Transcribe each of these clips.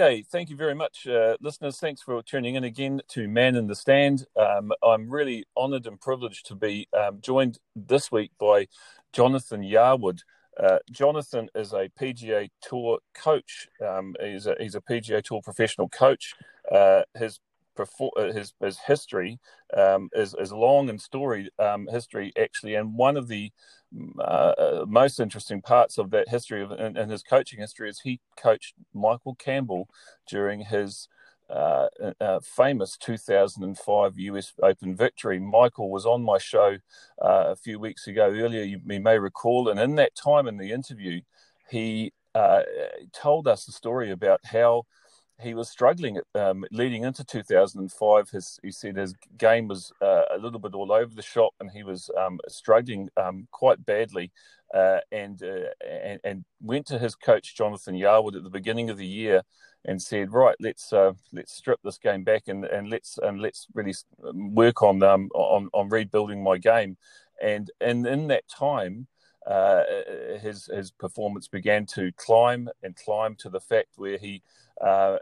Okay, thank you very much, uh, listeners. Thanks for tuning in again to Man in the Stand. Um, I'm really honoured and privileged to be um, joined this week by Jonathan Yarwood. Uh, Jonathan is a PGA Tour coach. Um, he's, a, he's a PGA Tour professional coach. Uh, his his his history um, long and storied um, history actually, and one of the uh, uh, most interesting parts of that history of in, his coaching history is he coached Michael Campbell during his uh, uh, famous 2005 US Open victory. Michael was on my show uh, a few weeks ago earlier, you, you, may recall, and in that time in the interview, he uh, told us the story about how he was struggling um, leading into 2005. His he said his game was uh, a little bit all over the shop, and he was um, struggling um, quite badly. Uh, and, uh, and, and went to his coach Jonathan Yarwood at the beginning of the year and said, "Right, let's uh, let's strip this game back and, and let's and let's really work on um, on on rebuilding my game." And and in that time. Uh, his his performance began to climb and climb to the fact where he uh, uh,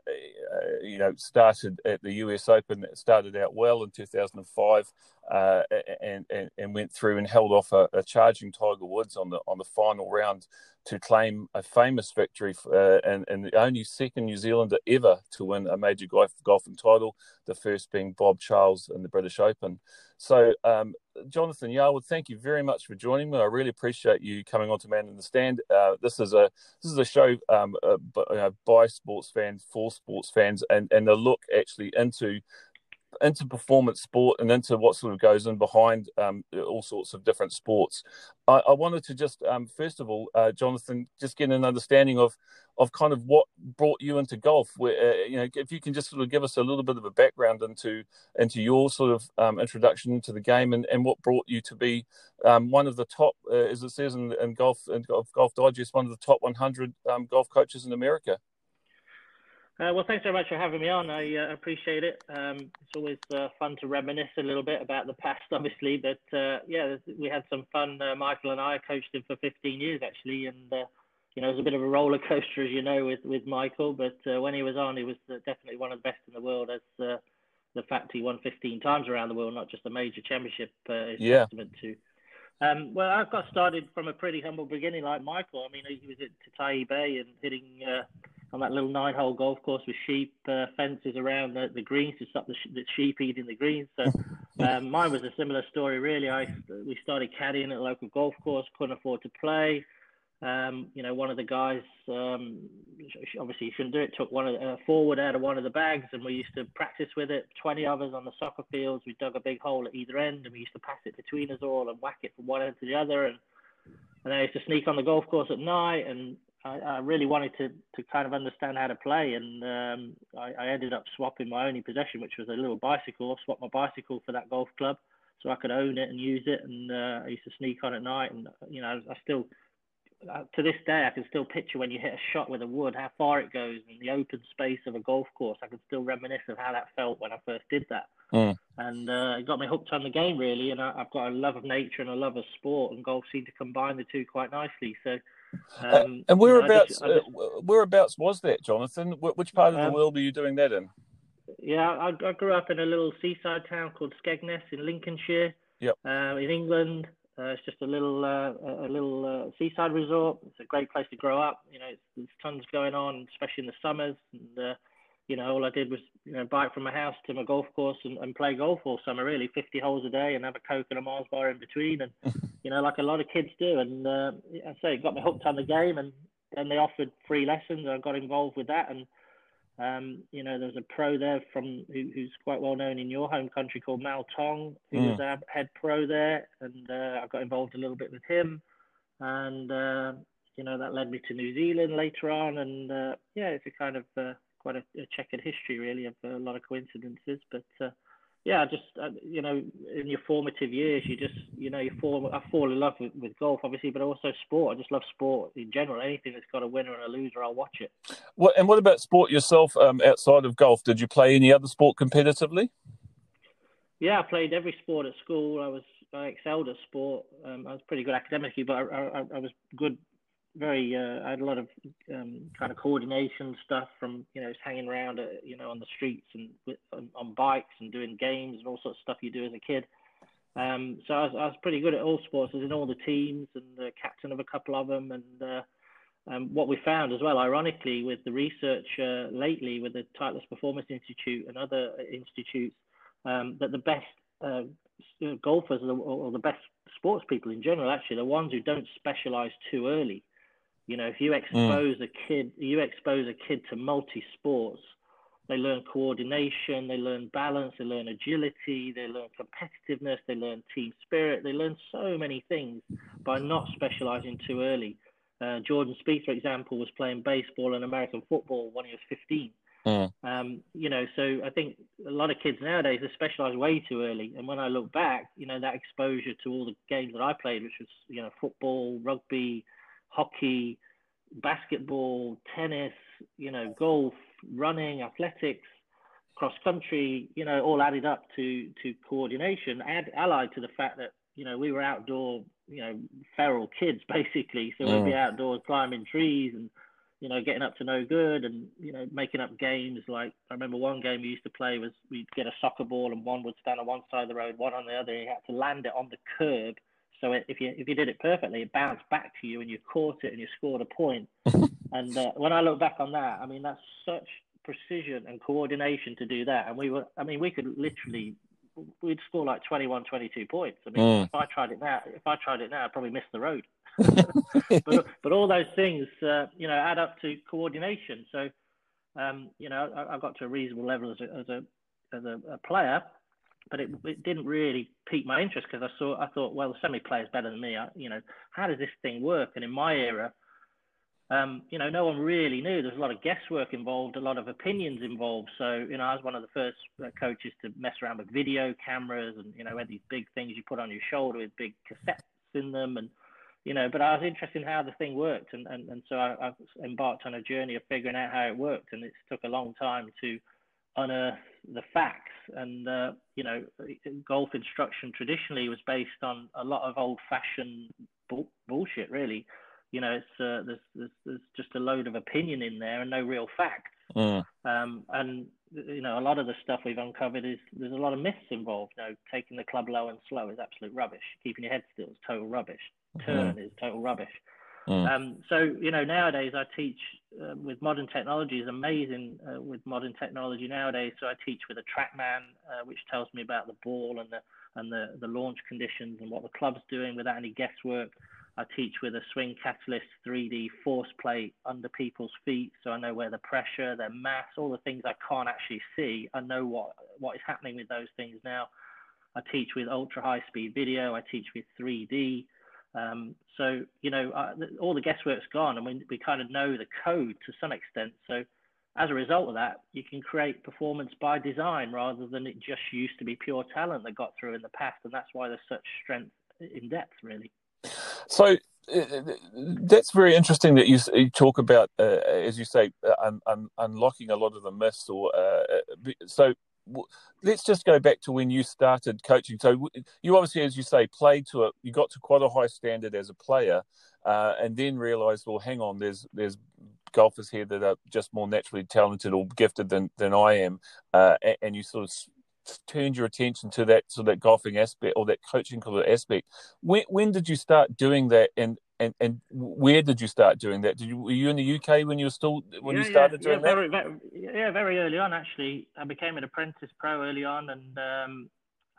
you know, started at the US Open, started out well in 2005, uh, and, and, and went through and held off a, a, charging Tiger Woods on the on the final round to claim a famous victory uh, and, and the only second New Zealander ever to win a major golf, golfing title, the first being Bob Charles in the British Open. So, um, Jonathan Yarwood, thank you very much for joining me. I really appreciate you coming on to Man in the Stand. Uh, this is a this is a show um, uh, by sports fans for sports fans, and and a look actually into into performance sport and into what sort of goes in behind um, all sorts of different sports. I, I wanted to just, um, first of all, uh, Jonathan, just get an understanding of of kind of what brought you into golf. Where uh, you know, if you can just sort of give us a little bit of a background into into your sort of um, introduction into the game and, and what brought you to be um, one of the top, uh, as it says in, in golf in golf, golf Digest, one of the top 100 um, golf coaches in America. Uh, well, thanks very much for having me on. I uh, appreciate it. Um, it's always uh, fun to reminisce a little bit about the past, obviously. But uh, yeah, we had some fun. Uh, Michael and I coached him for 15 years, actually, and uh, you know it was a bit of a roller coaster, as you know, with with Michael. But when he was on, he was definitely one of the best in the world. As the fact he won 15 times around the world, not just a major championship, is yeah. testament to. Um, well, I got started from a pretty humble beginning, like Michael. I mean, he was at Titahi Bay and hitting on that little nine-hole golf course with sheep uh, fences around the, the, greens to stop the, sh- the, sheep eating the greens. So um, mine was a similar story, really. I we started caddying at a local golf course, couldn't afford to play. Um, you know, one of the guys, um, obviously you shouldn't do it, took one of the, uh, forward out of one of the bags, and we used to practice with it. Twenty of us on the soccer fields. We dug a big hole at either end, and we used to pass it between us all and whack it from one end to the other. And and I used to sneak on the golf course at night and I, I, really wanted to, to kind of understand how to play, and um, I, I, ended up swapping my only possession, which was a little bicycle. I swapped my bicycle for that golf club, so I could own it and use it. And uh, I used to sneak on at night, and you know, I still uh, to this day I can still picture when you hit a shot with a wood how far it goes in the open space of a golf course. I can still reminisce of how that felt when I first did that, mm. and uh, it got me hooked on the game really. And I, I've got a love of nature and a love of sport, and golf seemed to combine the two quite nicely. So um, and whereabouts, you know, just, uh, whereabouts was that, Jonathan? Which part of the um, world were you doing that in? Yeah, I, I, grew up in a little seaside town called Skegness in Lincolnshire. Yep. Uh, in England, uh, it's just a little uh, a little uh, seaside resort. It's a great place to grow up. You know, there's tons going on, especially in the summers. And you know, all I did was you know bike from my house to my golf course and, and play golf all summer. Really, 50 holes a day, and have a coke and a Mars bar in between, and you know, like a lot of kids do. And uh, I say, it got me hooked on the game, and then they offered free lessons. I got involved with that, and um, you know, there was a pro there from who, who's quite well known in your home country called Mal Tongue, who mm. was our head pro there, and uh, I got involved a little bit with him, and uh, you know that led me to New Zealand later on, and uh, yeah, it's a kind of uh, quite a, a, checkered history, really, of a lot of coincidences. But uh, yeah, just uh, you know, in your formative years, you just you know, you fall. I fall in love with, with golf, obviously, but also sport. I just love sport in general. Anything that's got a winner and a loser, I'll watch it. What and what about sport yourself? Um, outside of golf, did you play any other sport competitively? Yeah, I played every sport at school. I was I excelled at sport. Um, I was pretty good academically, but I, I, I was good very uh, I had a lot of um, kind of coordination stuff from you know hanging around uh, you know on the streets and with, on, on, bikes and doing games and all sorts of stuff you do as a kid. Um, so I was, I was, pretty good at all sports. I was in all the teams and the captain of a couple of them. And uh, um, what we found as well, ironically, with the research uh, lately with the Titleist Performance Institute and other institutes, um, that the best uh, golfers or the best sports people in general, actually, the ones who don't specialize too early. You know, if you expose mm. a kid, you expose a kid to multi sports, they learn coordination, they learn balance, they learn agility, they learn competitiveness, they learn team spirit, they learn so many things by not specializing too early. Uh, Jordan Spieth, for example, was playing baseball and American football when he was 15. Mm. Um, you know, so I think a lot of kids nowadays are specialised way too early. And when I look back, you know, that exposure to all the games that I played, which was you know football, rugby, hockey, basketball, tennis, you know, golf, running, athletics, cross country, you know, all added up to to coordination, add, allied to the fact that you know we were outdoor, you know, feral kids basically. So mm. we'd be mm. outdoors climbing trees and you know, getting up to no good and, you know, making up games. Like, I remember one game we used to play was we'd get a soccer ball and one would stand on one side of the road, one on the other. and You had to land it on the curb. So if you if you did it perfectly, it bounced back to you and you caught it and you scored a point. and uh, when I look back on that, I mean, that's such precision and coordination to do that. And we were, I mean, we could literally, we'd score like 21, 22 points. I mean, mm. if I tried it now, if I tried it now, I'd probably miss the road. but, but all those things, uh, you know, add up to coordination. So, um, you know, I, I, got to a reasonable level as a as a as a, a player, but it, it didn't really pique my interest because I saw I thought, well, the semi player's better than me. I, you know, how does this thing work? And in my era, um, you know, no one really knew. There's a lot of guesswork involved, a lot of opinions involved. So, you know, I was one of the first uh, coaches to mess around with video cameras and, you know, had these big things you put on your shoulder with big cassettes in them and you know, but I was interested in how the thing worked, and, and, and so I, I embarked on a journey of figuring out how it worked, and it took a long time to unearth the facts. And uh, you know, golf instruction traditionally was based on a lot of old-fashioned bull- bullshit, really. You know, it's uh, there's, there's there's just a load of opinion in there and no real facts. Mm. Um, and you know, a lot of the stuff we've uncovered is there's a lot of myths involved. You know, taking the club low and slow is absolute rubbish. Keeping your head still is total rubbish. Turn mm. is total rubbish. Mm. Um, so you know, nowadays I teach uh, with modern technology is amazing uh, with modern technology nowadays. So I teach with a TrackMan, uh, which tells me about the ball and the and the, the launch conditions and what the club's doing without any guesswork. I teach with a swing catalyst 3D force plate under people's feet, so I know where the pressure, their mass, all the things I can't actually see. I know what what is happening with those things now. I teach with ultra high speed video. I teach with 3D. Um, so you know, uh, all the guesswork's gone, and we we kind of know the code to some extent. So as a result of that, you can create performance by design rather than it just used to be pure talent that got through in the past, and that's why there's such strength in depth, really. So uh, that's very interesting that you, you talk about, uh, as you say, uh, un, un, unlocking a lot of the myths. Or uh, uh so, let's just go back to when you started coaching. So you obviously, as you say, played to it. You got to quite a high standard as a player, uh, and then realised, well, hang on, there's there's golfers here that are just more naturally talented or gifted than than I am, and you sort of turned your attention to that so that golfing aspect or that coaching aspect. When when did you start doing that, and and and where did you start doing that? Did you were you in the UK when you were still when yeah, you started yeah, doing yeah, that? Very, very, yeah, very early on actually. I became an apprentice pro early on, and um,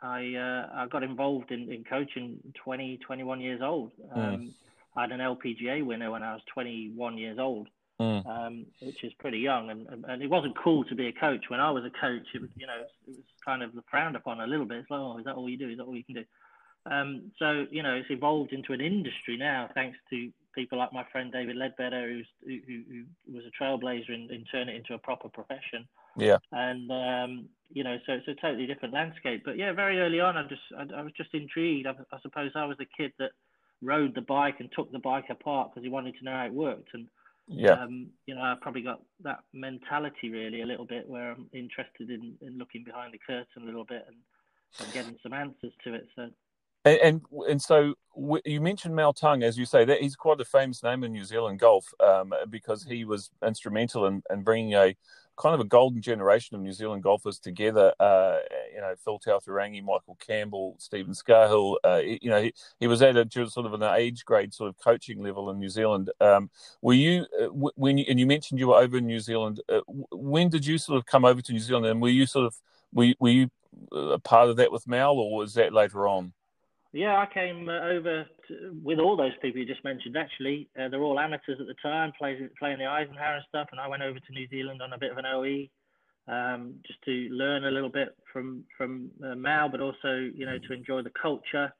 I uh, I got involved in, in coaching 20, 21 years old. Hmm. Um, mm. I had an LPGA winner when I was 21 years old mm. um, which is pretty young. And, and it wasn't cool to be a coach. When I was a coach, it was, you know, it was kind of frowned upon a little bit. It's like, oh, is that all you do? Is that all you can do? Um, so, you know, it's evolved into an industry now, thanks to people like my friend David Ledbetter, who's, who, who was a trailblazer in, in turning it into a proper profession. Yeah. And, um, you know, so it's a totally different landscape. But yeah, very early on, I just, I, I was just intrigued. I, I, suppose I was the kid that rode the bike and took the bike apart because he wanted to know how it worked. And yeah. Um, you know, I've probably got that mentality really a little bit where I'm interested in, in looking behind the curtain a little bit and, and getting some answers to it. So. And, and, and so you mentioned Mal Tongue, as you say, that he's quite a famous name in New Zealand golf um, because he was instrumental in, in bringing a kind of a golden generation of New Zealand golfers together. Uh, you know, Phil Tataurangi, Michael Campbell, Stephen Scahill. Uh, you know, he, he was at a sort of an age grade sort of coaching level in New Zealand. Um, were you uh, when you, and you mentioned you were over in New Zealand? Uh, when did you sort of come over to New Zealand, and were you sort of were, were you a part of that with Mal, or was that later on? Yeah, I came uh, over to, with all those people you just mentioned. Actually, uh, they're all amateurs at the time, playing the Eisenhower and stuff. And I went over to New Zealand on a bit of an OE, um, just to learn a little bit from from uh, Mal, but also you know to enjoy the culture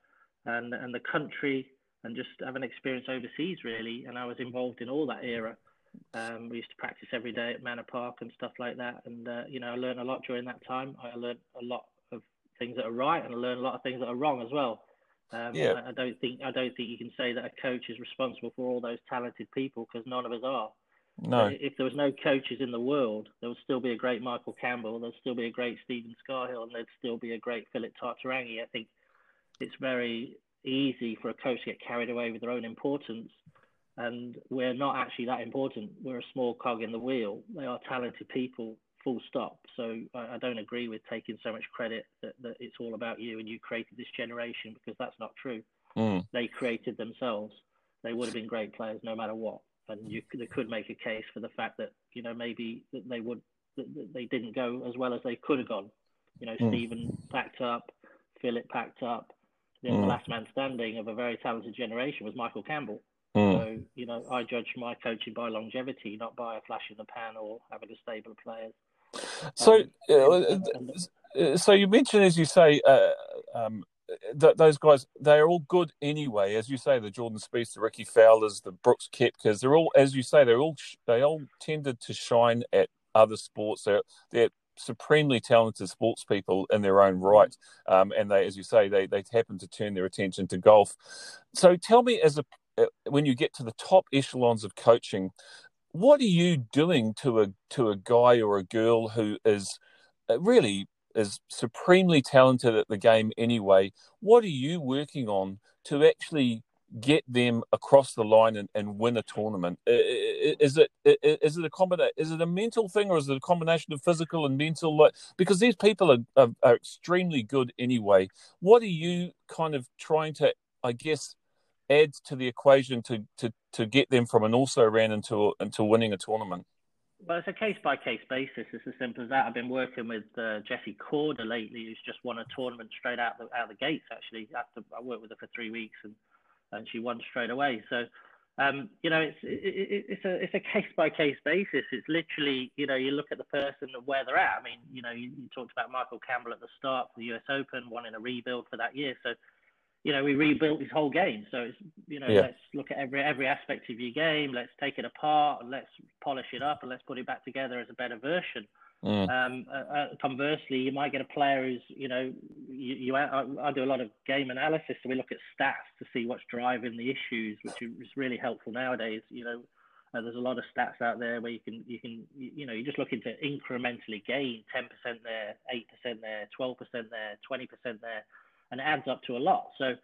and and the country and just have an experience overseas really. And I was involved in all that era. Um, we used to practice every day at Manor Park and stuff like that. And uh, you know, I learned a lot during that time. I learned a lot of things that are right, and I learned a lot of things that are wrong as well. Um, yeah. I, I, don't think I don't think you can say that a coach is responsible for all those talented people because none of us are. No. If there was no coaches in the world, there would still be a great Michael Campbell, there'd still be a great Stephen Scahill, and there'd still be a great Philip Tataurangi. I think it's very easy for a coach to get carried away with their own importance, and we're not actually that important. We're a small cog in the wheel. They are talented people full stop. So I, I, don't agree with taking so much credit that, that it's all about you and you created this generation because that's not true. Mm. They created themselves. They would have been great players no matter what. And you they could make a case for the fact that you know maybe that they would that they didn't go as well as they could have gone. You know, mm. Stephen packed up, Philip packed up. Then mm. the last man standing of a very talented generation was Michael Campbell. Mm. So, you know, I judge my coaching by longevity, not by a flash in the pan or having a stable of players. So, um, uh, so you mentioned, as you say, uh, um, th- those guys, they are all good anyway. As you say, the Jordan Spieth, the Ricky Fowlers, the Brooks Koepkas, they're all, as you say, they're all they all tended to shine at other sports. They're they're supremely talented sports people in their own right, um, and they, as you say, they they happen to turn their attention to golf. So, tell me, as a uh, when you get to the top echelons of coaching, what are you doing to a to a guy or a girl who is uh, really is supremely talented at the game anyway? What are you working on to actually get them across the line and, and win a tournament? Is it is it a combination? Is it a mental thing, or is it a combination of physical and mental? Because these people are, are, are extremely good anyway. What are you kind of trying to, I guess, adds to the equation to, to, to get them from an also ran into into winning a tournament? Well, it's a case by case basis. It's as simple as that. I've been working with uh, Jessica Korda lately, who's just won a tournament straight out the out the gates. Actually, after I worked with her for three weeks, and and she won straight away. So, um, you know, it's it, it's a it's a case by case basis. It's literally, you know, you look at the person and where they're at. I mean, you know, you, you talked about Michael Campbell at the start for the U.S. Open, wanting a rebuild for that year. So you know, we rebuilt his whole game. So it's, you know, yeah. let's look at every every aspect of your game. Let's take it apart and let's polish it up and let's put it back together as a better version. Mm. Um, uh, uh, conversely, you might get a player who's, you know, you, you I, I, do a lot of game analysis, so we look at stats to see what's driving the issues, which is really helpful nowadays. You know, uh, there's a lot of stats out there where you can, you can, you know, you're just looking to incrementally gain 10% there, 8% there, 12% there, 20% there and it adds up to a lot. So,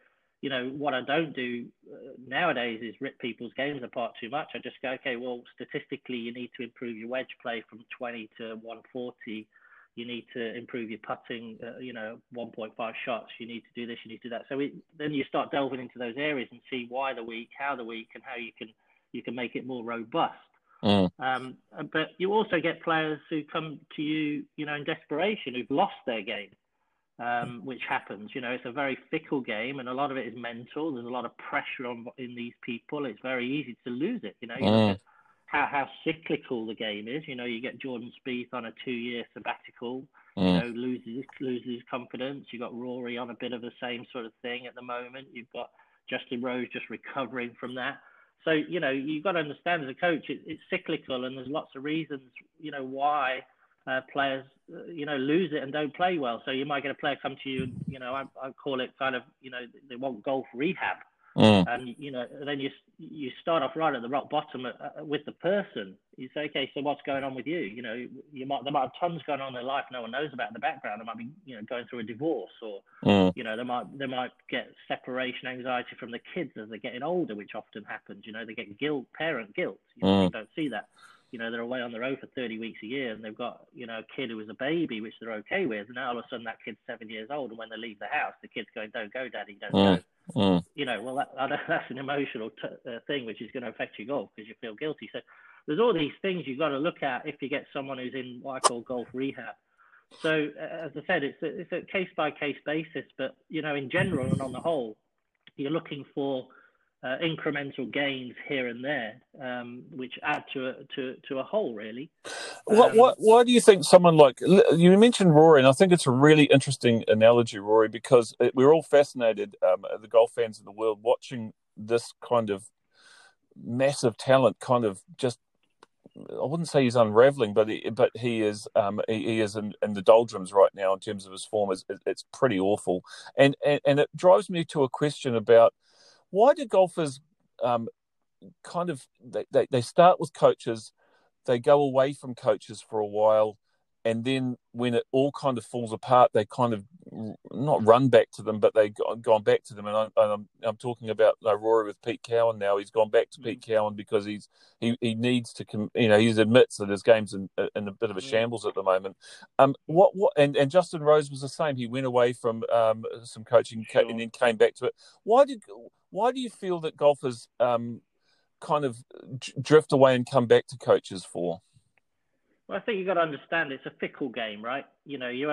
you know, what I don't do uh, nowadays is rip people's games apart too much. I just go, okay, well, statistically, you need to improve your wedge play from 20 to 140. You need to improve your putting, uh, you know, 1.5 shots. You need to do this, you need to do that. So we, then you start delving into those areas and see why the weak, how the weak, and how you can you can make it more robust. Mm. Um, but you also get players who come to you, you know, in desperation, who've lost their game um, which happens. You know, it's a very fickle game, and a lot of it is mental. There's a lot of pressure on in these people. It's very easy to lose it. You know, you mm. how how cyclical the game is. You know, you get Jordan Spieth on a two-year sabbatical. Mm. You know, loses loses confidence. You've got Rory on a bit of the same sort of thing at the moment. You've got Justin Rose just recovering from that. So you know, you've got to understand as a coach, it, it's cyclical, and there's lots of reasons. You know why uh, players, uh, you know, lose it and don't play well. So you might get a player come to you, you know, I, I call it kind of, you know, they want golf rehab. Mm. And you know, then you you start off right at the rock bottom uh, uh, with the person. You say, okay, so what's going on with you? You know, you might there might have tons going on in their life no one knows about in the background. They might be you know going through a divorce, or mm. you know, they might they might get separation anxiety from the kids as they're getting older, which often happens. You know, they get guilt, parent guilt. You, know, mm. you don't see that you know, they're away on the road for 30 weeks a year and they've got, you know, a kid who was a baby, which they're okay with. And now all of a sudden that kid's seven years old. And when they leave the house, the kid's going, don't go, daddy, don't mm. go. Mm. You know, well, that, that's an emotional t- uh, thing which is going to affect your golf because you feel guilty. So there's all these things you've got to look at if you get someone who's in what I call golf rehab. So uh, as I said, it's a, it's a case by case basis, but you know, in general and on the whole, you're looking for uh, incremental gains here and there, um, which add to a, to to a whole really. What um, what why do you think someone like you mentioned Rory, and I think it's a really interesting analogy, Rory, because we're all fascinated, um, the golf fans of the world, watching this kind of massive talent, kind of just. I wouldn't say he's unraveling, but he, but he is um, he, he, is in, in, the doldrums right now in terms of his form. It's, it's pretty awful, and, and and it drives me to a question about why do golfers um, kind of they, they, they start with coaches, they go away from coaches for a while, and then when it all kind of falls apart, they kind of not run back to them, but they've gone back to them. And I'm, I'm, I'm talking about uh, Rory with Pete Cowan now. He's gone back to mm. Pete Cowan because he's he, he needs to, you know, he admits that his game's in, in a bit of a shambles at the moment. Um, what what and, and Justin Rose was the same. He went away from um, some coaching sure. and then came back to it. Why did why do you feel that golfers um, kind of drift away and come back to coaches for? Well, I think you've got to understand it's a fickle game, right? You know, you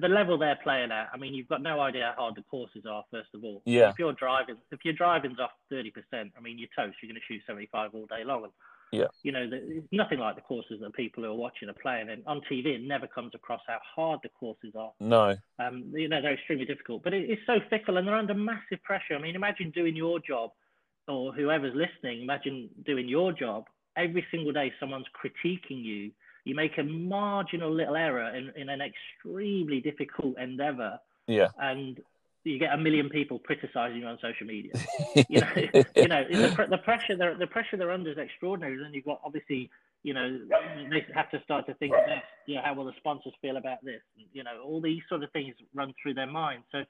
the level they're playing at. I mean, you've got no idea how hard the courses are. First of all, yeah. If you're driving, if your driving's off thirty percent, I mean, you're toast. You're going to shoot seventy-five all day long. And, yeah. You know, it's nothing like the courses that people who are watching are playing. And on TV, it never comes across how hard the courses are. No. Um, you know, they're extremely difficult, but it, it's so fickle, and they're under massive pressure. I mean, imagine doing your job, or whoever's listening, imagine doing your job every single day. Someone's critiquing you you make a marginal little error in, in an extremely difficult endeavor. Yeah. And you get a million people criticizing you on social media. you know, you know the, the pressure they're the pressure they're under is extraordinary. And then you've got obviously, you know, they have to start to think about, you know, how will the sponsors feel about this? You know, all these sort of things run through their mind. So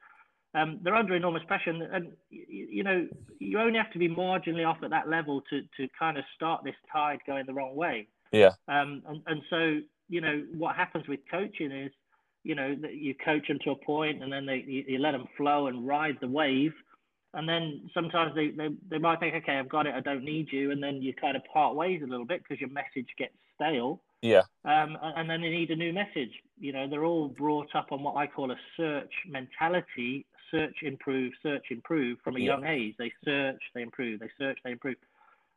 um, they're under enormous pressure, and, and, you know, you only have to be marginally off at that level to to kind of start this tide going the wrong way. Yeah. Um, and, and so, you know, what happens with coaching is, you know, you coach them to a point and then they, you, you let them flow and ride the wave. And then sometimes they, they, they might think, okay, I've got it, I don't need you. And then you kind of part ways a little bit because your message gets stale. Yeah. Um, and then they need a new message. You know, they're all brought up on what I call a search mentality search, improve, search, improve from a yeah. young age. They search, they improve, they search, they improve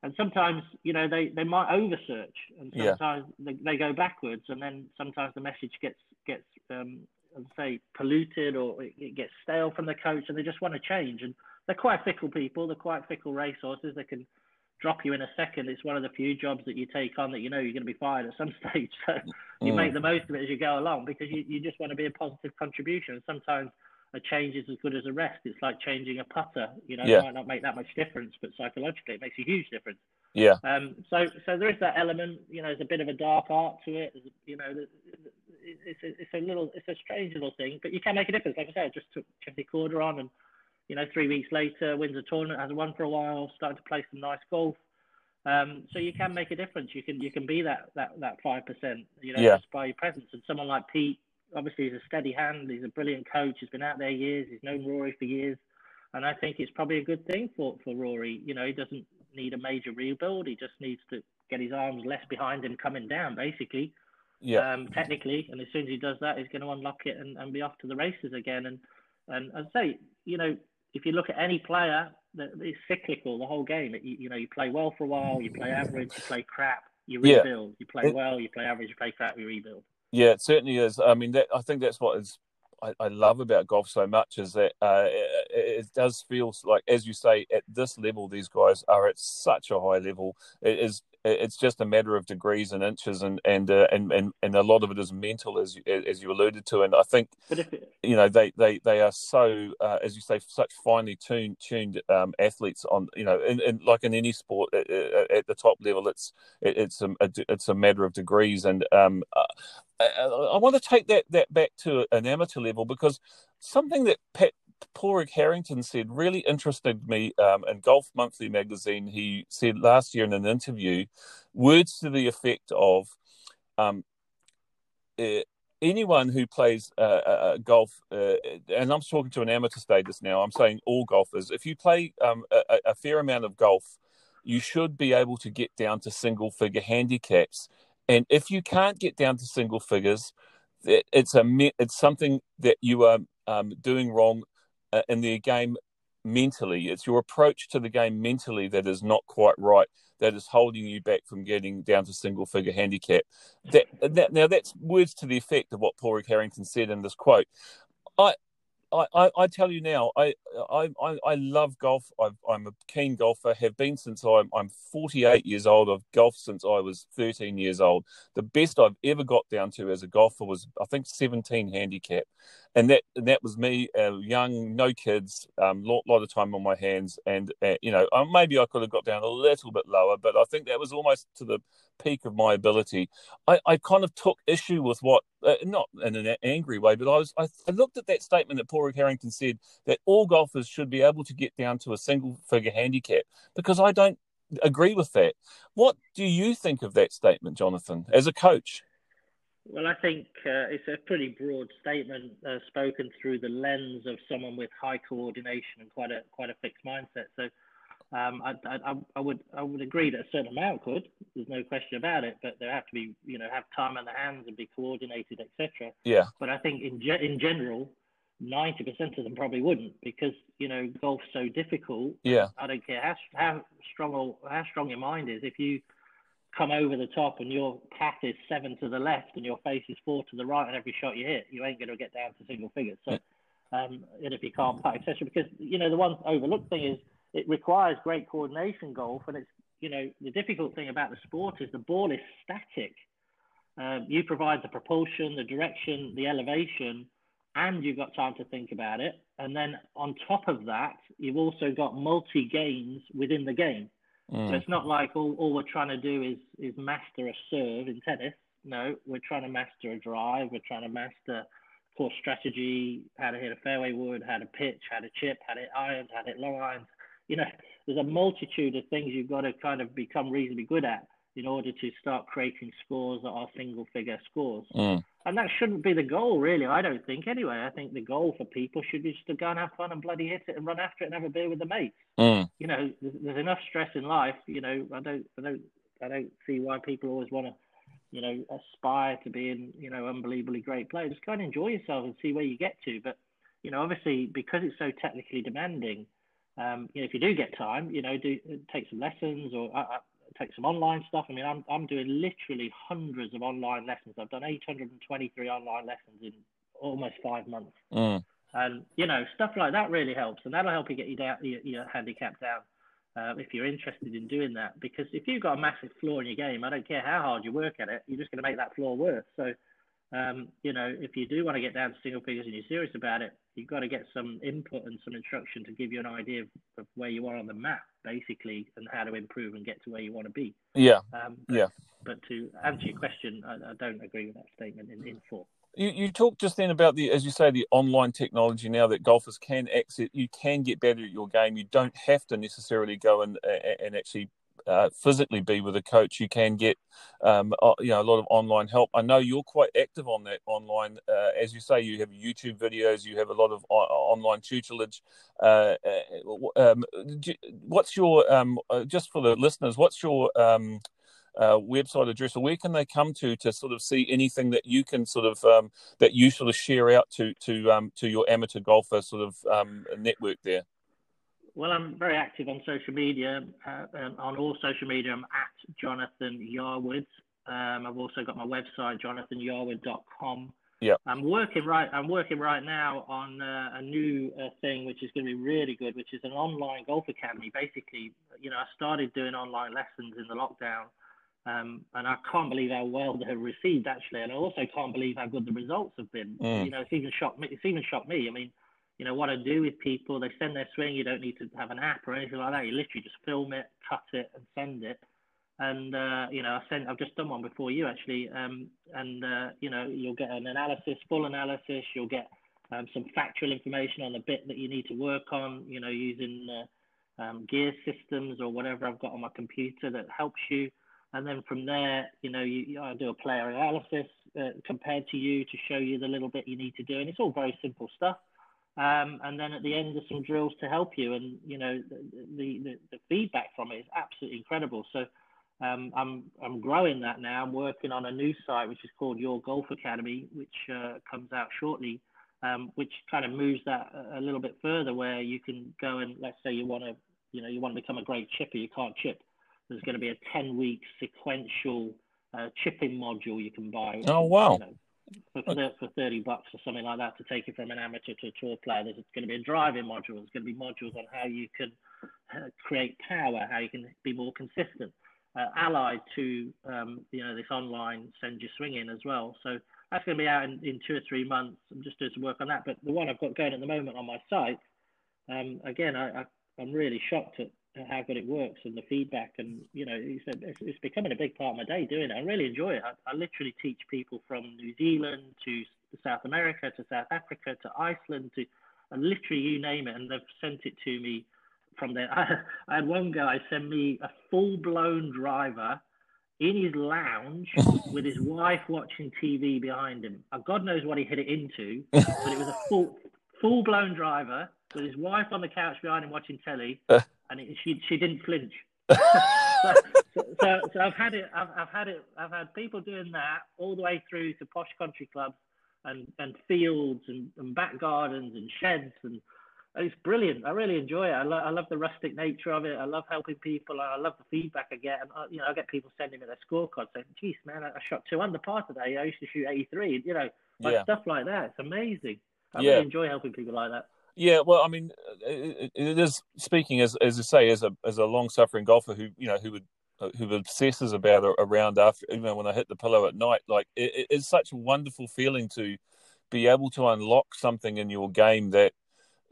and sometimes you know they, they might over search and sometimes yeah. they, they go backwards and then sometimes the message gets gets um, say polluted or it gets stale from the coach and they just want to change. And they're quite fickle people they're quite fickle racehorses. They can drop you in a second. It's one of the few jobs that you take on that you know you're going to be fired at some stage. So you mm. make the most of it as you go along because you, you just want to be a positive contribution. And sometimes a change is as good as a rest. It's like changing a putter. You know, yeah. it might not make that much difference, but psychologically it makes a huge difference. Yeah. Um. So so there is that element. You know, there's a bit of a dark art to it. You know, it's a, it's a little it's a strange little thing, but you can make a difference. Like I said, I just took Jessica Korda on, and you know, three weeks later wins a tournament, has won for a while, started to play some nice golf. Um, so you can make a difference. You can you can be that that that five percent. You know, yeah. just by your presence. And someone like Pete obviously he's a steady hand. He's a brilliant coach. He's been out there years. He's known Rory for years, and I think it's probably a good thing for for Rory. You know, he doesn't need a major rebuild. He just needs to get his arms less behind him coming down, basically. Yeah. Um, technically, and as soon as he does that, he's going to unlock it and, and be off to the races again. And and as I say, you know, if you look at any player, it's cyclical. The whole game. You, you know, you play well for a while, you play average, you play crap, you rebuild. Yeah. You play well, you play average, you play crap, you rebuild. Yeah, it certainly is. I mean, that, I think that's what is I, I, love about golf so much is that uh, it does feel like, as you say, at this level, these guys are at such a high level. It is it's just a matter of degrees and inches, and and uh, and, and and a lot of it is mental, as you, as you alluded to. And I think you know they they they are so, uh, as you say, such finely tuned tuned um, athletes on you know, in, in, like in any sport at, at, the top level, it's it's a it's a matter of degrees. And um, uh, I, I want to take that that back to an amateur level because something that Pat Padraig Harrington said really interested me um, in Golf Monthly magazine. He said last year in an interview words to the effect of um, uh, anyone who plays uh, uh, golf, uh, and I'm talking to an amateur status now, I'm saying all golfers, if you play um, a, a fair amount of golf, you should be able to get down to single figure handicaps. And if you can't get down to single figures, it's a it's something that you are um, doing wrong uh, in the game mentally. It's your approach to the game mentally that is not quite right. That is holding you back from getting down to single figure handicap. That, that now that's words to the effect of what Padraig Harrington said in this quote. I I, I, tell you now, I, I, I love golf. i am a keen golfer, have been since I'm, I'm 48 years old. I've golfed since I was 13 years old. The best I've ever got down to as a golfer was, I think, 17 handicap and that and that was me, uh, young, no kids, um, lot, lot of time on my hands, and uh, you know uh, maybe I could have got down a little bit lower, but I think that was almost to the peak of my ability. I, I kind of took issue with what, uh, not in an angry way, but I was I, I looked at that statement that Padraig Harrington said that all golfers should be able to get down to a single figure handicap because I don't agree with that. What do you think of that statement, Jonathan, as a coach? Well, I think uh, it's a pretty broad statement uh, spoken through the lens of someone with high coordination and quite a quite a fixed mindset. So, um, I, I, I, would I would agree that a certain amount could. There's no question about it, but they have to be you know have time on their hands and be coordinated, etc. Yeah. But I think in ge- in general, ninety percent of them probably wouldn't because you know golf's so difficult. Yeah. I don't care how how strong or how strong your mind is. If you come over the top and your path is seven to the left and your face is four to the right and every shot you hit, you ain't going to get down to single figures. So, um, and if you can't putt, etc. Because you know the one overlooked thing is it requires great coordination golf, and it's you know the difficult thing about the sport is the ball is static. Um, you provide the propulsion, the direction, the elevation, and you've got time to think about it. And then on top of that, you've also got multi games within the game. Mm. So it's not like all, all we're trying to do is is master a serve in tennis. No, we're trying to master a drive. We're trying to master course strategy, how to hit a fairway wood, how to pitch, how to chip, how to hit irons, how to hit long irons. You know, there's a multitude of things you've got to kind of become reasonably good at in order to start creating scores that are single figure scores. Mm. And that shouldn't be the goal, really. I don't think, anyway. I think the goal for people should be just to go and have fun and bloody hit it and run after it and have a beer with the mates. Mm. You know, there's, there's, enough stress in life. You know, I don't, I don't, I don't see why people always want to, you know, aspire to being, you know, unbelievably great players. Just go and enjoy yourself and see where you get to. But, you know, obviously because it's so technically demanding, um, you know, if you do get time, you know, do take some lessons or uh, uh take some online stuff. I mean, I'm I'm doing literally hundreds of online lessons. I've done 823 online lessons in almost five months. Mm. And you know, stuff like that really helps, and that'll help you get you down, your, your handicap down. Uh, if you're interested in doing that, because if you've got a massive flaw in your game, I don't care how hard you work at it, you're just going to make that flaw worse. So, um, you know, if you do want to get down to single figures and you're serious about it, you've got to get some input and some instruction to give you an idea of, of where you are on the map, basically, and how to improve and get to where you want to be. Yeah. Um, but, yeah. But to answer your question, I, I don't agree with that statement in, in full. You, you talked just then about the, as you say, the online technology now that golfers can access. You can get better at your game. You don't have to necessarily go and and actually uh, physically be with a coach, you can get um, you know a lot of online help. I know you're quite active on that online, uh, as you say. You have YouTube videos, you have a lot of online tutelage. Uh, uh um, what's your um, uh, just for the listeners? What's your um, uh, website address, or where can they come to to sort of see anything that you can sort of um, that you sort of share out to to um, to your amateur golfer sort of network there? Well, I'm very active on social media. Uh, um, on all social media, I'm at Jonathan Yarwood. Um, I've also got my website, jonathanyarwood.com. Yeah. I'm working right. I'm working right now on uh, a new uh, thing, which is going to be really good, which is an online golf academy. Basically, you know, I started doing online lessons in the lockdown, um, and I can't believe how well they're received actually, and I also can't believe how good the results have been. Mm. You know, it's even shocked me. It's even shocked me. I mean, you know, what I do with people, they send their swing. You don't need to have an app or anything like that. You literally just film it, cut it, and send it and uh, you know I sent I've just done one before you actually, um, and uh, you know you'll get an analysis, full analysis. You'll get um, some factual information on the bit that you need to work on. You know using uh, um, gear systems or whatever I've got on my computer that helps you. And then from there, you know, you, you I do a player analysis uh, compared to you to show you the little bit you need to do, and it's all very simple stuff. Um, and then at the end, there's some drills to help you, and you know, the the, the, feedback from it is absolutely incredible. So um, I'm I'm growing that now. I'm working on a new site which is called Your Golf Academy, which uh, comes out shortly, um, which kind of moves that a, a, little bit further, where you can go and let's say you want to, you know, you want to become a great chipper, you can't chip. There's going to be a 10 week sequential uh, chipping module you can buy. Oh wow! You know, for, for 30 bucks or something like that to take it from an amateur to a tour player. There's going to be a driving module. There's going to be modules on how you can uh, create power, how you can be more consistent uh, allied to um, you know this online send your swing in as well. So that's going to be out in, in two or three months. I'm just doing some work on that. But the one I've got going at the moment on my site, um, again, I, I, am really shocked at how good it works and the feedback. And you know, it's, it's, becoming a big part of my day doing it. I really enjoy it. I, I literally teach people from New Zealand to South America to South Africa to Iceland to and literally you name it, and they've sent it to me from there. I, I had one guy send me a full blown driver in his lounge with his wife watching TV behind him. Uh, God knows what he hit it into, but it was a full full blown driver with his wife on the couch behind him watching telly, and it, she she didn't flinch. so, so, so, I've had it. I've, I've had it. I've had people doing that all the way through to posh country clubs and and fields and, and back gardens and sheds and it's brilliant. I really enjoy it. I, lo- I love the rustic nature of it. I love helping people. I love the feedback I get. And, uh, you know, I get people sending me their scorecards saying, geez, man, I, shot two under par today. I used to shoot 83. You know, like yeah. stuff like that. It's amazing. I yeah. really enjoy helping people like that. Yeah, well, I mean, it, it is speaking as as I say, as a as a long suffering golfer who you know who would uh, who obsesses about around after you know when I hit the pillow at night. Like it, it's such a wonderful feeling to be able to unlock something in your game that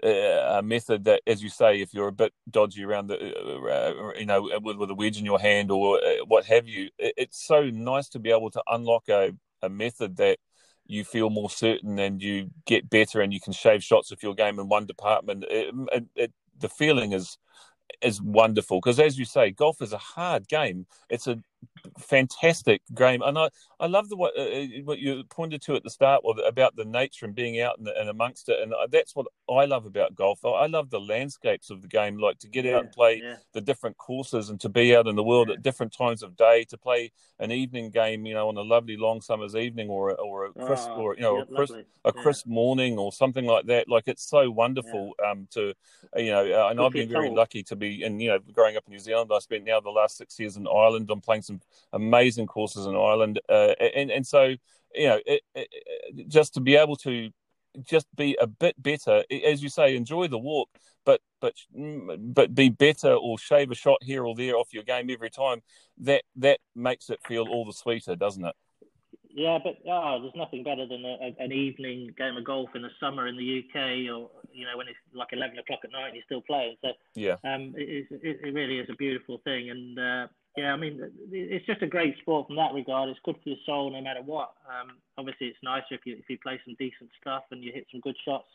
a method that, as you say, if you're a bit dodgy around the, uh, uh, you know, with, with a wedge in your hand or uh, what have you, it's so nice to be able to unlock a, a method that you feel more certain and you get better and you can shave shots of your game in one department. It, it, it, the feeling is is wonderful because, as you say, golf is a hard game. It's a fantastic game, and I, I love the what, uh, uh, what you pointed to at the start about the nature and being out and, and amongst it, and that's what I love about golf. I love the landscapes of the game, like to get yeah, out and play yeah. the different courses and to be out in the world yeah. at different times of day, to play an evening game, you know, on a lovely long summer's evening or or a crisp oh, or you know a crisp, a crisp morning or something like that. Like it's so wonderful um, to you know, uh, and I've been very lucky to be, and you know, growing up in New Zealand, I spent now the last six years in Ireland. I'm playing some amazing courses in Ireland, uh, and and so you know, it, it, just to be able to just be a bit better, as you say, enjoy the walk, but but but be better or shave a shot here or there off your game every time. That that makes it feel all the sweeter, doesn't it? Yeah, but oh, there's nothing better than a, an evening game of golf in the summer in the UK, or you know when it's like 11 o'clock at night and you're still playing. So yeah, um, it, it, it really is a beautiful thing, and uh, yeah, I mean it's just a great sport from that regard. It's good for your soul no matter what. Um, obviously, it's nicer if you if you play some decent stuff and you hit some good shots.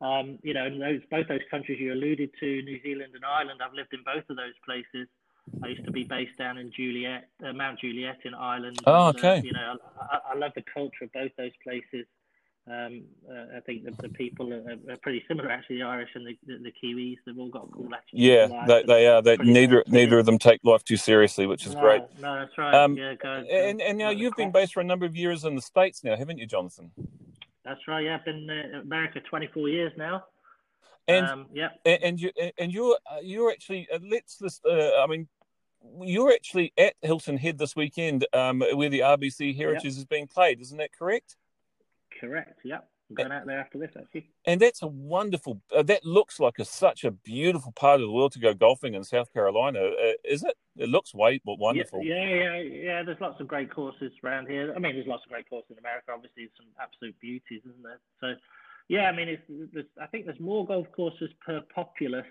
Um, you know, those both those countries you alluded to, New Zealand and Ireland. I've lived in both of those places. I used to be based down in Juliet, uh, Mount Juliet in Ireland. Oh, okay. And, uh, you know, I, I, love the culture of both those places. Um, uh, I think the, the people are, are, pretty similar, actually. The Irish and the, the, the Kiwis, they've all got cool attitudes. Yeah, they, they are. They, neither neither of them take life too seriously, which is no, great. No, that's right. Um, yeah, go, and and now you've been based for a number of years in the states now, haven't you, Jonathan? That's right. Yeah, I've been in America 24 years now. And um, yeah, and, you and you're uh, you're actually uh, let's uh, I mean you're actually at Hilton Head this weekend, um, where the RBC Heritage yep. is being played. Isn't that correct? Correct. Yep. I'm going out there after this, actually. And that's a wonderful. Uh, that looks like a, such a beautiful part of the world to go golfing in South Carolina. Uh, is it? It looks way wonderful. Yeah, yeah, yeah. There's lots of great courses around here. I mean, there's lots of great courses in America. Obviously, some absolute beauties, isn't there? So, yeah, I mean, it's, I think there's more golf courses per populace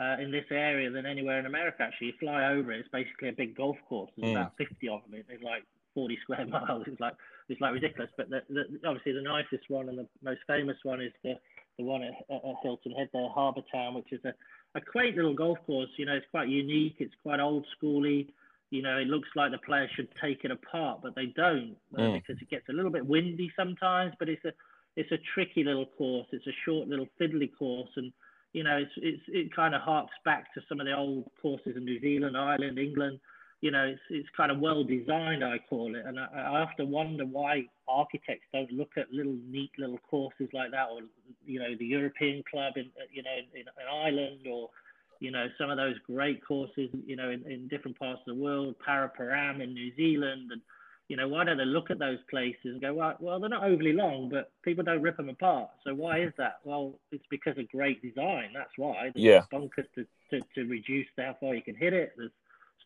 uh, in this area than anywhere in America. Actually, you fly over it, it's basically a big golf course. There's mm. about 50 of them. It's like 40 square miles. It's like it's like ridiculous. But the, the, obviously, the nicest one and the most famous one is the the one at, at Hilton Head, there, Harbour Town, which is a, a quaint little golf course. You know, it's quite unique. It's quite old schooly. You know, it looks like the players should take it apart, but they don't uh, mm. because it gets a little bit windy sometimes. But it's a it's a tricky little course. It's a short little fiddly course, and you know, it's, it's it kind of harks back to some of the old courses in New Zealand, Ireland, England. You know, it's it's kind of well designed, I call it, and I, I often wonder why architects don't look at little neat little courses like that, or you know, the European Club in uh, you know in, in Ireland, or you know some of those great courses, you know, in, in different parts of the world, Paraparaumu in New Zealand, and you know, why don't they look at those places and go, well, well, they're not overly long, but people don't rip them apart. So why is that? Well, it's because of great design. That's why. There's yeah. bunkers to, to, to reduce how far you can hit it. There's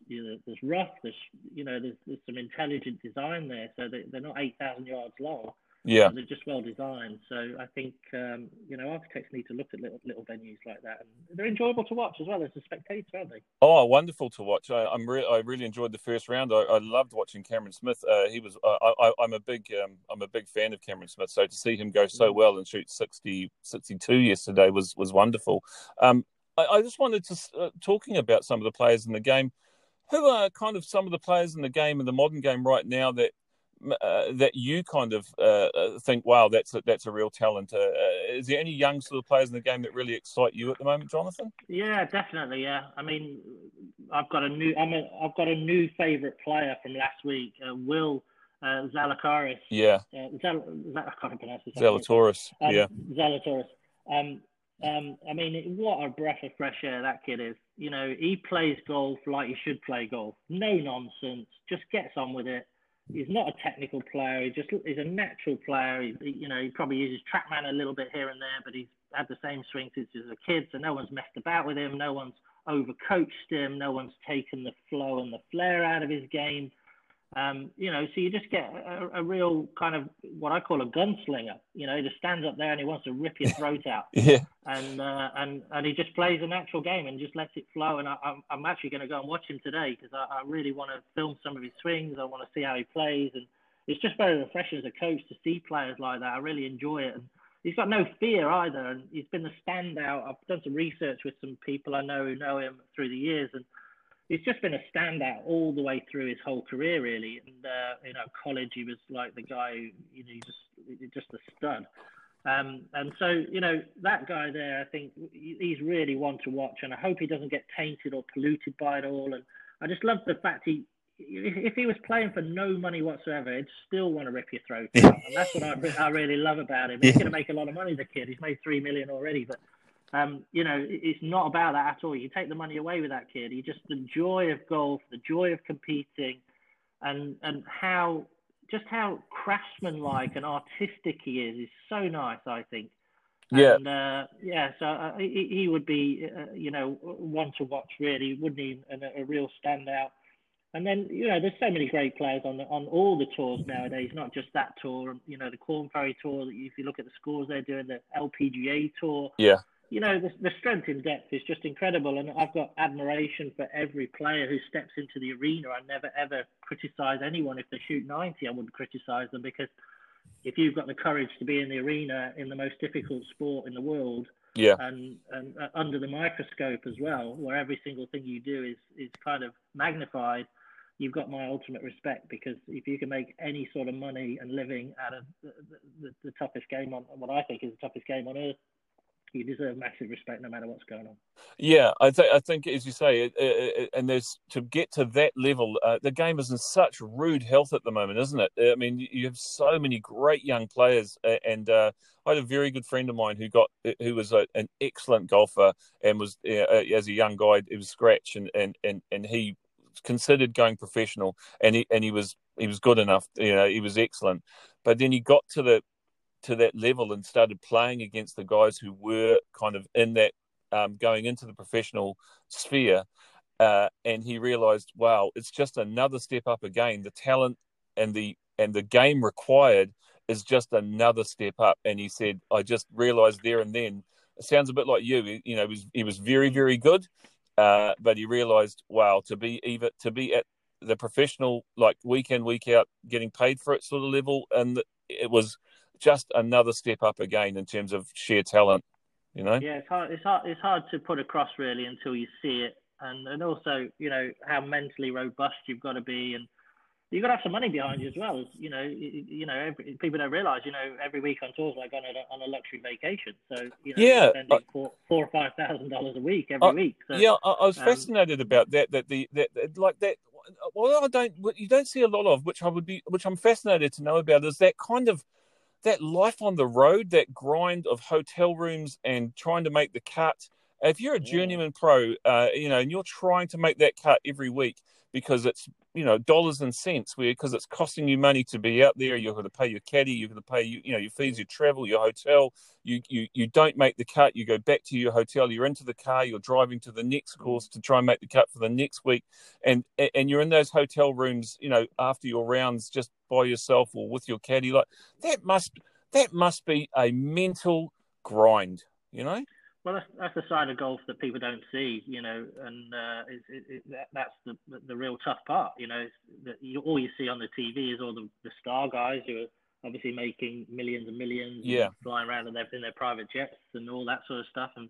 you know, there's rough. There's you know, there's, there's some intelligent design there. So they, they're not eight thousand yards long. Yeah, they're just well designed. So I think um, you know architects need to look at little little venues like that, and they're enjoyable to watch as well as a spectator, aren't they? Oh, wonderful to watch! I, am re- I really enjoyed the first round. I, I loved watching Cameron Smith. Uh, he was I, am a big um, I'm a big fan of Cameron Smith. So to see him go so mm. well and shoot 60 62 yesterday was was wonderful. Um, I, I, just wanted to uh, talking about some of the players in the game. Who are kind of some of the players in the game in the modern game right now that uh, that you kind of uh, uh, think, wow, that's a, that's a real talent. Uh, uh, is there any young sort of players in the game that really excite you at the moment, Jonathan? Yeah, definitely. Yeah, I mean, I've got a new, I'm a, I've got a new favourite player from last week, uh, Will Zalakaris. Yeah. Zal, I can't pronounce his name. Zalatoris. Um, yeah. Zalatoris. Um, um, I mean, what a breath of fresh air that kid is. You know, he plays golf like he should play golf. No nonsense. Just gets on with it he's not a technical player. He just he's a natural player. He, you know, he probably uses TrackMan a little bit here and there, but he's had the same swing since he was a kid. So no one's messed about with him. No one's overcoached him. No one's taken the flow and the flair out of his game. Um, you know, so you just get a, a, real kind of what I call a gunslinger. You know, he just stands up there and he wants to rip your throat out. yeah. And uh, and and he just plays a natural game and just lets it flow. And I, am I'm actually going to go and watch him today because I, I really want to film some of his swings. I want to see how he plays, and it's just very refreshing as a coach to see players like that. I really enjoy it. And he's got no fear either, and he's been the standout. I've done some research with some people I know who know him through the years, and he's just been a standout all the way through his whole career, really. And uh, you know, college, he was like the guy, you know, just just a stud. Um, and so, you know, that guy there, I think he's really one to watch, and I hope he doesn't get tainted or polluted by it all. And I just love the fact he, if he was playing for no money whatsoever, he'd still want to rip your throat out. and that's what I, I really love about him. He's going to make a lot of money, the kid. He's made three million already, but um, you know, it's not about that at all. You take the money away with that kid. You just the joy of golf, the joy of competing, and and how just how craftsmanlike and artistic he is is so nice. I think. Yeah. And, uh, yeah. So uh, he, he, would be, uh, you know, one to watch really, wouldn't he? And a, a, real standout. And then you know, there's so many great players on the, on all the tours nowadays, not just that tour. You know, the Korn Ferry Tour. If you look at the scores they're doing, the LPGA Tour. Yeah you know, the, the strength in depth is just incredible. And I've got admiration for every player who steps into the arena. I never, ever criticize anyone if they shoot 90. I wouldn't criticize them because if you've got the courage to be in the arena in the most difficult sport in the world, yeah, and, and uh, under the microscope as well, where every single thing you do is, is kind of magnified, you've got my ultimate respect because if you can make any sort of money and living out of the, the, the toughest game on what I think is the toughest game on earth, you deserve massive respect no matter what's going on. Yeah, I think I think as you say, it, it, it, and there's to get to that level, uh, the game is in such rude health at the moment, isn't it? I mean, you have so many great young players, and uh, I had a very good friend of mine who got who was a, an excellent golfer and was uh, as a young guy, it was scratch, and and and and he considered going professional, and he and he was he was good enough, you know, he was excellent, but then he got to the to that level and started playing against the guys who were kind of in that um, going into the professional sphere. Uh, and he realized, wow, it's just another step up again. The talent and the and the game required is just another step up. And he said, I just realized there and then. It sounds a bit like you. You know, he was, he was very, very good, uh, but he realized, wow, to be even to be at the professional, like week in week out, getting paid for it sort of level, and it was just another step up again in terms of sheer talent. You know? Yeah, it's hard. It's hard. It's hard to put across really until you see it, and and also you know how mentally robust you've got to be, and you've got to have some money behind you as well. As, you know, you, you know, every, people don't realize. You know, every week on tours, like on a on a luxury vacation, so you know, yeah, spending four, four or five thousand dollars a week every uh, week. So, yeah, I, I was um, fascinated about that. That the that, that like that. Well, I don't. What you don't see a lot of, which I would be, which I'm fascinated to know about, is that kind of that life on the road, that grind of hotel rooms and trying to make the cut. If you're a journeyman pro, uh, you know, and you're trying to make that cut every week because it's you know dollars and cents, where because it's costing you money to be out there, you're going to pay your caddy, you're going to pay you, you know your fees, your travel, your hotel. You you you don't make the cut, you go back to your hotel, you're into the car, you're driving to the next mm. course to try and make the cut for the next week, and and you're in those hotel rooms, you know, after your rounds, just by yourself or with your caddy. Like that must that must be a mental grind, you know. Well, that's, that's the side of golf that people don't see, you know, and uh, it, it, it, that, that's the, the real tough part, you know. That you, all you see on the TV is all the, the star guys who are obviously making millions and millions, yeah, and flying around in their in their private jets and all that sort of stuff. And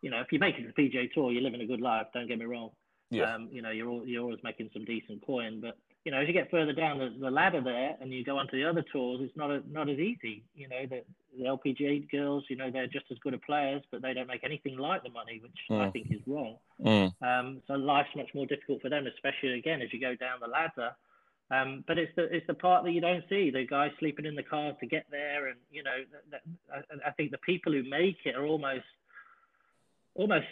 you know, if you make it to the PGA Tour, you're living a good life. Don't get me wrong. Yeah. Um, you know, you're all, you're always making some decent coin, but you know, as you get further down the, the ladder there and you go onto the other tours, it's not a, not as easy. You know, the, the LPGA girls, you know, they're just as good at players, but they don't make anything like the money, which mm. I think is wrong. Mm. Um, so life's much more difficult for them, especially again as you go down the ladder. Um, but it's the it's the part that you don't see. The guys sleeping in the cars to get there, and you know, that, that, I, I think the people who make it are almost almost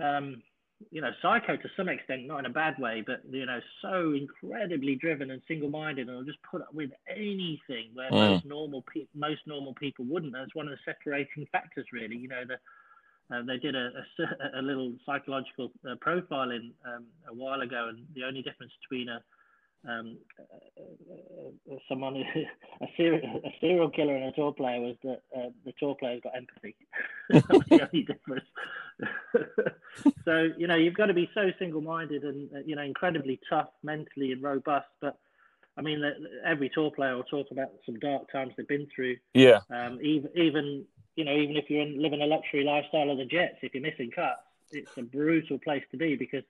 um, you know, psycho to some extent, not in a bad way, but you know, so incredibly driven and single-minded, and will just put up with anything where mm. most normal pe- most normal people wouldn't. That's one of the separating factors, really. You know, the uh, they did a, a, a little psychological uh, profiling um, a while ago, and the only difference between a um, uh, uh, someone a serial a serial killer and a tour player was that uh, the tour player's got empathy. That's the only difference. so you know you've got to be so single-minded and uh, you know incredibly tough mentally and robust. But I mean, every tour player will talk about some dark times they've been through. Yeah. Um, even even you know even if you're in, living a luxury lifestyle of the jets, if you're missing cuts, it's a brutal place to be because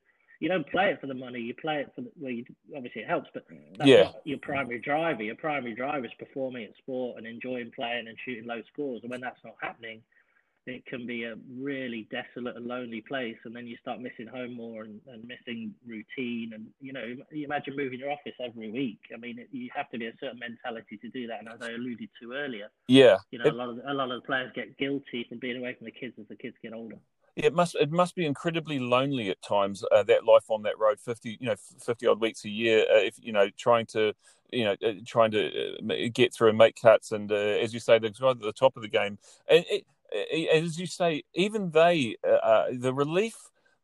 you don't play it for the money. You play it for the, well, you, obviously it helps, but that's yeah. not your primary driver. Your primary driver is performing at sport and enjoying playing and shooting low scores. And when that's not happening, it can be a really desolate and lonely place. And then you start missing home more and, and missing routine. And you know, you imagine moving your office every week. I mean, it, you have to be a certain mentality to do that. And as I alluded to earlier, yeah, you know, it, a lot of a lot of the players get guilty from being away from the kids as the kids get older it must it must be incredibly lonely at times uh, that life on that road 50 you know 50 odd weeks a year uh, if you know trying to you know uh, trying to uh, get through and make cuts and uh, as you say they're at the top of the game. And it, as you say even they uh, the relief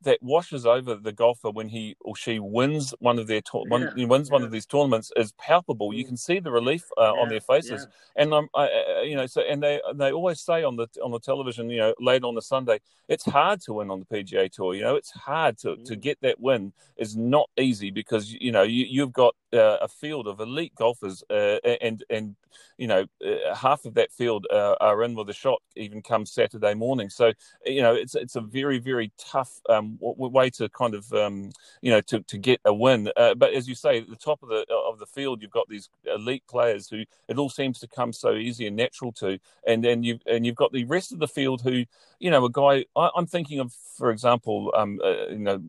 that washes over the golfer when he or she wins one of their one, yeah, wins yeah. one of these tournaments is palpable. You mm. can see the relief uh, yeah, on their faces, and um, I, you know, so and they they always say on the on the television, you know, late on the Sunday, it's hard to win on the PGA Tour. You know, it's hard to, mm. to get that win. It's not easy because you know you, you've got uh, a field of elite golfers, uh, and and you know uh, half of that field uh, are in with a shot even come Saturday morning. So you know it's it's a very very tough um, way to kind of um, you know to, to get a win. Uh, but as you say, at the top of the of the field, you've got these elite players who it all seems to come so easy and natural to, and then you and you've got the rest of the field who you know a guy I, am thinking of, for example, um, uh, you know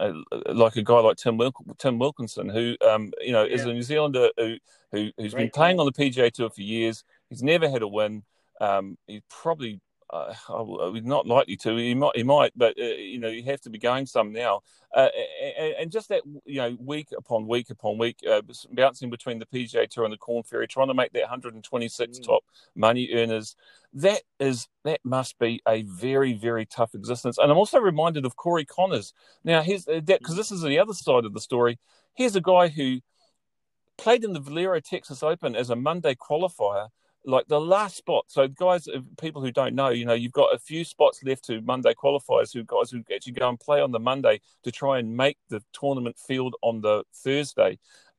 uh, like a guy like Tim Wilk- Tim Wilkinson, who um, you know yeah. is a New Zealander who, who has been playing on the PGA Tour for years. He's never had a win. Um, he's probably uh, we're not likely to. He might, he might, but uh, you know, you have to be going some now. Uh, and, and, just that, you know, week upon week upon week, uh, bouncing between the PGA Tour and the Korn Ferry, trying to make that 126 mm. top money earners. That is that must be a very very tough existence. And I'm also reminded of Corey Conners. Now, here's uh, that because this is the other side of the story. Here's a guy who played in the Valero Texas Open as a Monday qualifier like the last spot. So, guys, people who don't know, you know, you've got a few spots left to Monday qualifiers who guys who actually go and play on the Monday to try and make the tournament field on the Thursday.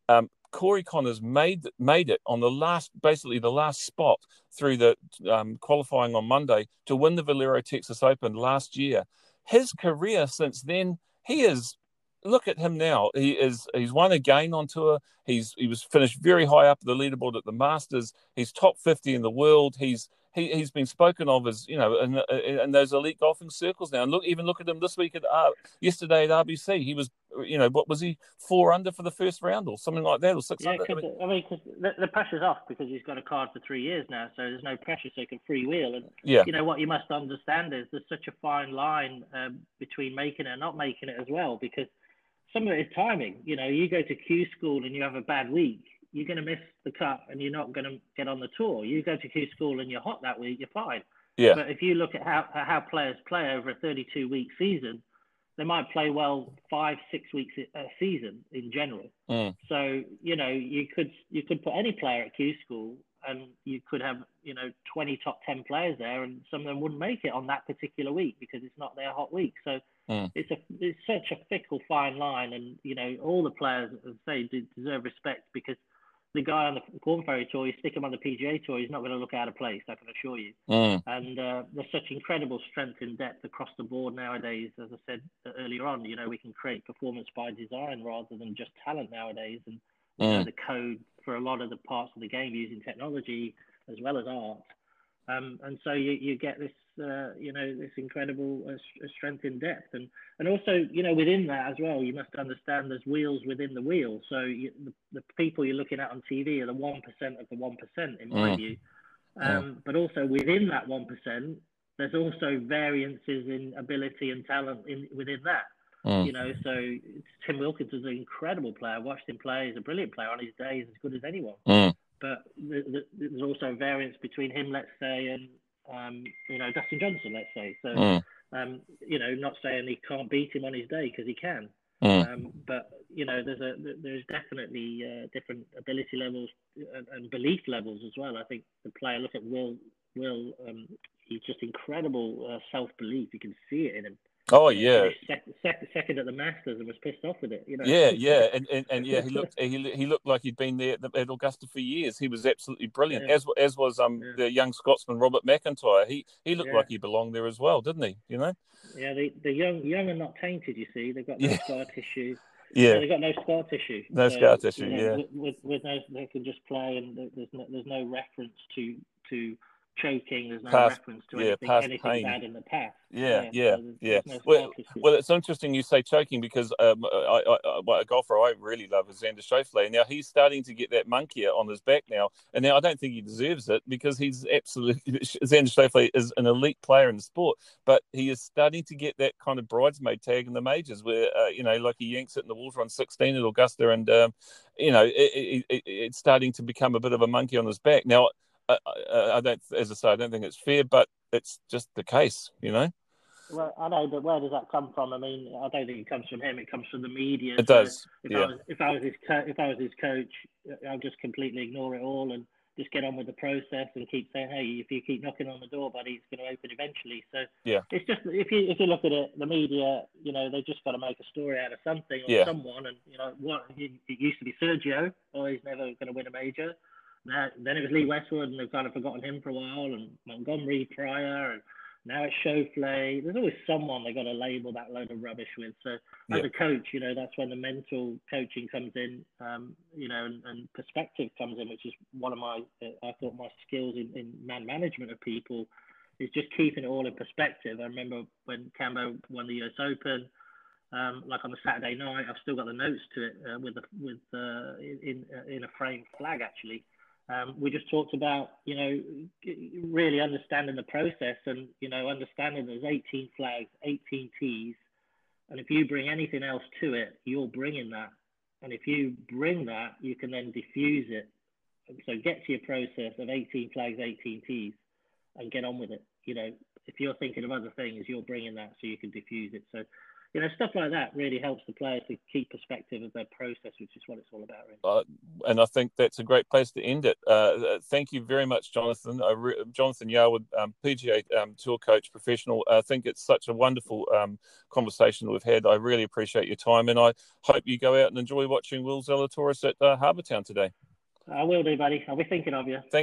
Um, Corey Conners made made it on the last, basically the last spot through the um, qualifying on Monday to win the Valero Texas Open last year. His career since then, he is look at him now. He is he's won again on tour. He's he was finished very high up the leaderboard at the Masters. He's top fifty in the world. He's he, he's been spoken of as you know in, in those elite golfing circles now. And look, even look at him this week at uh, yesterday at RBC. He was you know what was he four under for the first round or something like that or six yeah, under. I mean, I mean cause the, the, pressure's off because he's got a card for three years now, so there's no pressure, so he can freewheel. And yeah. you know what you must understand is there's such a fine line um, between making it and not making it as well because some of it is timing. You know, you go to Q school and you have a bad week, you're going to miss the cut and you're not going to get on the tour. You go to Q school and you're hot that week, you're fine. Yeah. But if you look at how how players play over a 32 week season, they might play well five six weeks a season in general. Mm. So you know you could you could put any player at Q school and you could have you know 20 top 10 players there and some of them wouldn't make it on that particular week because it's not their hot week so mm. it's a it's such a fickle fine line and you know all the players as I say deserve respect because the guy on the Korn Ferry tour, you stick him on the PGA tour, he's not going to look out of place. I can assure you. Mm. And uh, there's such incredible strength and depth across the board nowadays. As I said earlier on, you know we can create performance by design rather than just talent nowadays. And you know, mm. the code for a lot of the parts of the game using technology as well as art. Um, and so you, you get this, uh, you know, this incredible uh, strength in depth, and and also, you know, within that as well, you must understand there's wheels within the wheel. So you, the, the people you're looking at on TV are the one percent of the one percent, in my mm. view. Um, yeah. But also within that one percent, there's also variances in ability and talent in within that. Mm. You know, so Tim Wilkins is an incredible player. I watched him play. He's a brilliant player on his day. He's as good as anyone. Mm. But the, the, there's also a variance between him, let's say, and um, you know Dustin Johnson, let's say. So, mm. um, you know, not saying he can't beat him on his day because he can. Mm. Um, but you know, there's a there's definitely uh, different ability levels and, and, belief levels as well. I think the player look at Will Will um, he's just incredible uh, self belief. You can see it in him. Oh yeah, second, second, second at the Masters and was pissed off with it. You know. Yeah, yeah, and, and, and yeah, he looked he, he looked like he'd been there at, Augusta for years. He was absolutely brilliant, yeah. as as was um yeah. the young Scotsman Robert McIntyre. He he looked yeah. like he belonged there as well, didn't he? You know. Yeah, the the young young are not tainted. You see, they've got no scar tissue. Yeah, they've got no scar tissue. No so, scar tissue. You know, yeah, with, with, with no, they can just play, and there's no, there's no reference to to choking. There's no past, reference to anything, yeah, anything pain. bad in the past. Yeah, yeah, yeah. yeah. No well, well, it's interesting you say choking because um, I, I, I, a golfer I really love is Xander Schauffele. Now he's starting to get that monkey on his back now, and now I don't think he deserves it because he's absolutely Xander Schauffele is an elite player in the sport, but he is starting to get that kind of bridesmaid tag in the majors where uh, you know, like he yanks it in the water on 16 at Augusta, and um, you know, it, it, it, it's starting to become a bit of a monkey on his back now. I, I, don't, as I say, I don't think it's fair, but it's just the case, you know. Well, I know, but where does that come from? I mean, I don't think it comes from him. It comes from the media. It so does. If yeah. I was, if I was his co- if I was his coach, I'll just completely ignore it all and just get on with the process and keep saying, hey, if you keep knocking on the door, buddy, it's going to open eventually. So yeah, it's just if you if you look at it, the media, you know, they just got to make a story out of something or yeah. someone, and you know, what it used to be Sergio, oh, he's never going to win a major. Now, then it was Lee Westwood, and they've kind of forgotten him for a while, and Montgomerie prior, and now it's Schauffele. There's always someone they got to label that load of rubbish with. So as yeah. a coach, you know, that's when the mental coaching comes in, um, you know, and, and, perspective comes in, which is one of my, uh, I thought my skills in, in man management of people is just keeping it all in perspective. I remember when Cambo won the US Open, um, like on a Saturday night, I've still got the notes to it uh, with the, with uh, in in a framed flag actually Um, we just talked about, you know, really understanding the process and, you know, understanding there's 18 flags, 18 T's. And if you bring anything else to it, you're bringing that. And if you bring that, you can then diffuse it. So get to your process of 18 flags, 18 T's and get on with it. You know, if you're thinking of other things, you're bringing that so you can diffuse it. So you know, stuff like that really helps the players to keep perspective of their process, which is what it's all about. Really. Uh, and I think that's a great place to end it. Uh, uh thank you very much, Jonathan. Re- Jonathan Yarwood, um, PGA um, Tour coach, professional. I think it's such a wonderful um, conversation we've had. I really appreciate your time, and I hope you go out and enjoy watching Will Zalatoris at uh, Harbour Town today. I will do, buddy. I'll be thinking of you. Thank